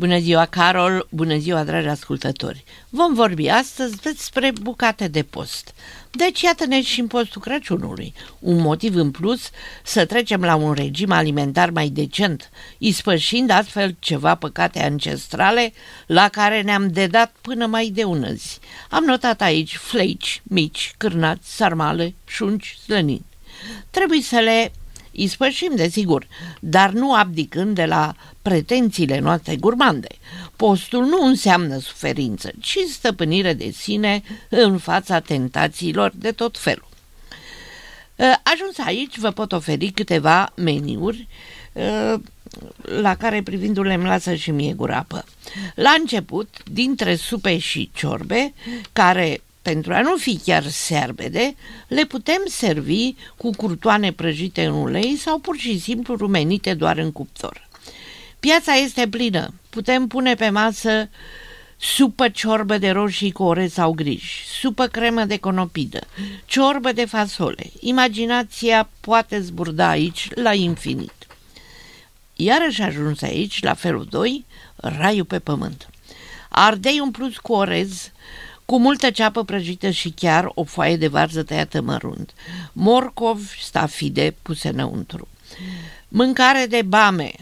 Bună ziua, Carol! Bună ziua, dragi ascultători! Vom vorbi astăzi despre bucate de post. Deci iată-ne și în postul Crăciunului. Un motiv în plus să trecem la un regim alimentar mai decent, ispășind astfel ceva păcate ancestrale la care ne-am dedat până mai de ună zi. Am notat aici fleci, mici, cârnați, sarmale, șunci, slănini. Trebuie să le ispășim, desigur, dar nu abdicând de la pretențiile noastre gurmande. Postul nu înseamnă suferință, ci stăpânire de sine în fața tentațiilor de tot felul. Ă, ajuns aici, vă pot oferi câteva meniuri ă, la care privindu-le îmi lasă și mie gurapă. La început, dintre supe și ciorbe, care pentru a nu fi chiar serbede, le putem servi cu curtoane prăjite în ulei sau pur și simplu rumenite doar în cuptor. Piața este plină, putem pune pe masă supă ciorbă de roșii cu orez sau grij, supă cremă de conopidă, ciorbă de fasole. Imaginația poate zburda aici la infinit. Iarăși ajuns aici, la felul 2, raiul pe pământ. Ardei umpluți cu orez, cu multă ceapă prăjită și chiar o foaie de varză tăiată mărunt, morcov, stafide puse înăuntru, mâncare de bame,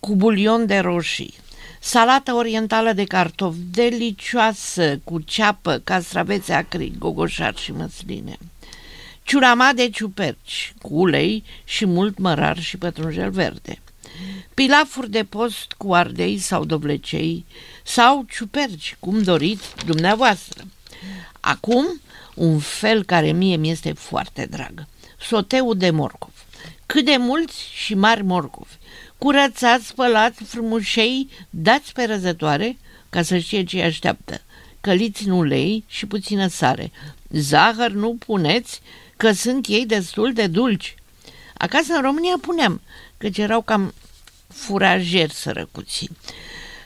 cu bulion de roșii, salată orientală de cartofi delicioasă cu ceapă, castravețe acri, gogoșar și măsline, ciurama de ciuperci cu ulei și mult mărar și pătrunjel verde, pilafuri de post cu ardei sau dovlecei sau ciuperci, cum doriți dumneavoastră. Acum, un fel care mie mi este foarte drag, soteul de morcov. Cât de mulți și mari morcovi, curățați, spălați, frumușei, dați pe răzătoare ca să știe ce așteaptă. Căliți în ulei și puțină sare. Zahăr nu puneți, că sunt ei destul de dulci. Acasă în România puneam, căci erau cam furajeri sărăcuții.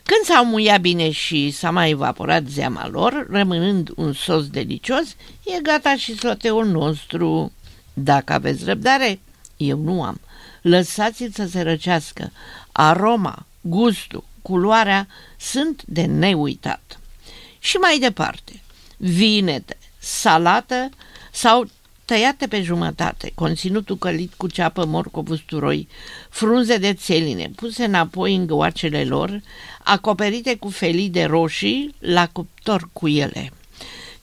Când s-au muiat bine și s-a mai evaporat zeama lor, rămânând un sos delicios, e gata și soteul nostru. Dacă aveți răbdare, eu nu am. Lăsați-l să se răcească. Aroma, gustul, culoarea sunt de neuitat. Și mai departe, vinete, salată sau tăiate pe jumătate, conținutul călit cu ceapă morcov usturoi, frunze de țeline puse înapoi în găoacele lor, acoperite cu felii de roșii la cuptor cu ele.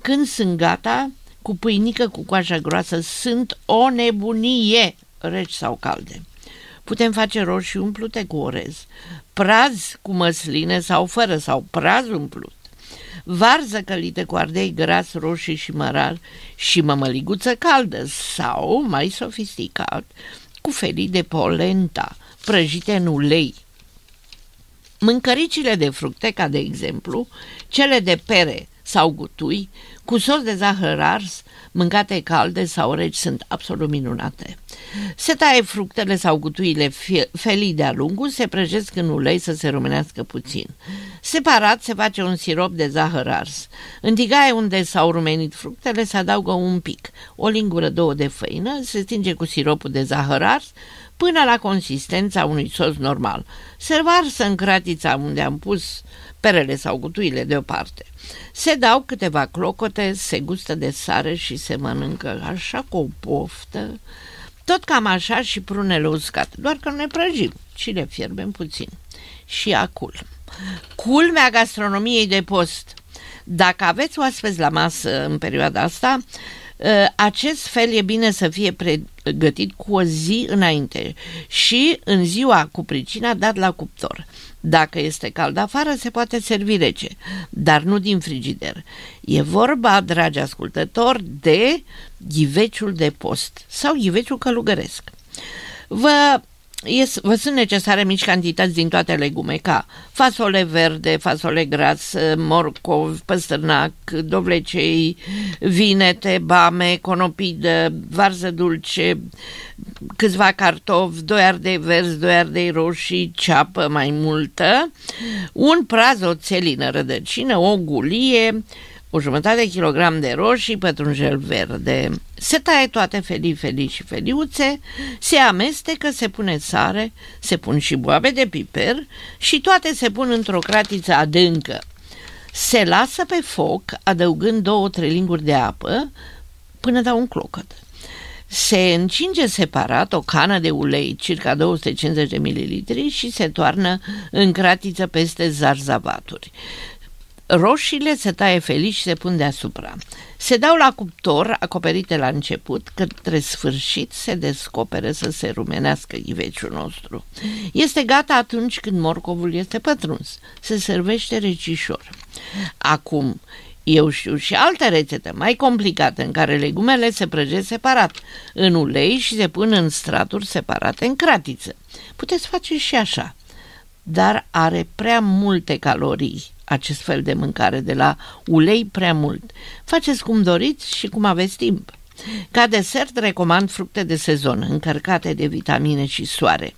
Când sunt gata, cu pâinică cu coaja groasă, sunt o nebunie, reci sau calde. Putem face roșii umplute cu orez, praz cu măsline sau fără, sau praz umplut varză călită cu ardei gras, roșii și mărar și mămăliguță caldă sau, mai sofisticat, cu felii de polenta, prăjite în ulei. Mâncăricile de fructe, ca de exemplu, cele de pere sau gutui, cu sos de zahăr ars, mâncate calde sau reci sunt absolut minunate. Se taie fructele sau gutuile felii de-a lungul, se prăjesc în ulei să se rumenească puțin. Separat se face un sirop de zahăr ars. În tigaie unde s-au rumenit fructele se adaugă un pic, o lingură, două de făină, se stinge cu siropul de zahăr ars, până la consistența unui sos normal. Se varsă în cratița unde am pus perele sau gutuile deoparte. Se dau câteva clocote, se gustă de sare și se mănâncă așa cu o poftă, tot cam așa și prunele uscate, doar că ne prăjim și le fierbem puțin. Și acul. Culmea gastronomiei de post. Dacă aveți oaspeți la masă în perioada asta, ă, acest fel e bine să fie pregătit cu o zi înainte și în ziua cu pricina dat la cuptor. Dacă este cald afară, se poate servi rece, dar nu din frigider. E vorba, dragi ascultători, de ghiveciul de post sau ghiveciul călugăresc. Vă Yes, vă sunt necesare mici cantități din toate legume, ca fasole verde, fasole gras, morcov, păstărnac, dovlecei, vinete, bame, conopidă, varză dulce, câțiva cartofi, doi ardei verzi, doi ardei roșii, ceapă mai multă, un praz, o țelină rădăcină, o gulie, o jumătate de kilogram de roșii, pătrunjel verde. Se taie toate felii, felii și feliuțe, se amestecă, se pune sare, se pun și boabe de piper și toate se pun într-o cratiță adâncă. Se lasă pe foc, adăugând două-trei linguri de apă, până dau un clocăt. Se încinge separat o cană de ulei, circa 250 de mililitri, și se toarnă în cratiță peste zarzavaturi. Roșiile se taie felici și se pun deasupra. Se dau la cuptor, acoperite la început, către sfârșit se descoperă să se rumenească ghiveciul nostru. Este gata atunci când morcovul este pătruns. Se servește recișor. Acum, eu știu și alte rețete mai complicate în care legumele se prăjesc separat în ulei și se pun în straturi separate în cratiță. Puteți face și așa, dar are prea multe calorii acest fel de mâncare de la ulei prea mult. Faceți cum doriți și cum aveți timp. Ca desert recomand fructe de sezon, încărcate de vitamine și soare.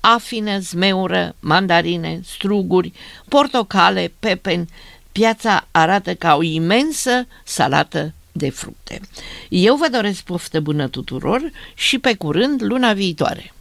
Afine, zmeură, mandarine, struguri, portocale, pepeni. Piața arată ca o imensă salată de fructe. Eu vă doresc poftă bună tuturor și pe curând luna viitoare!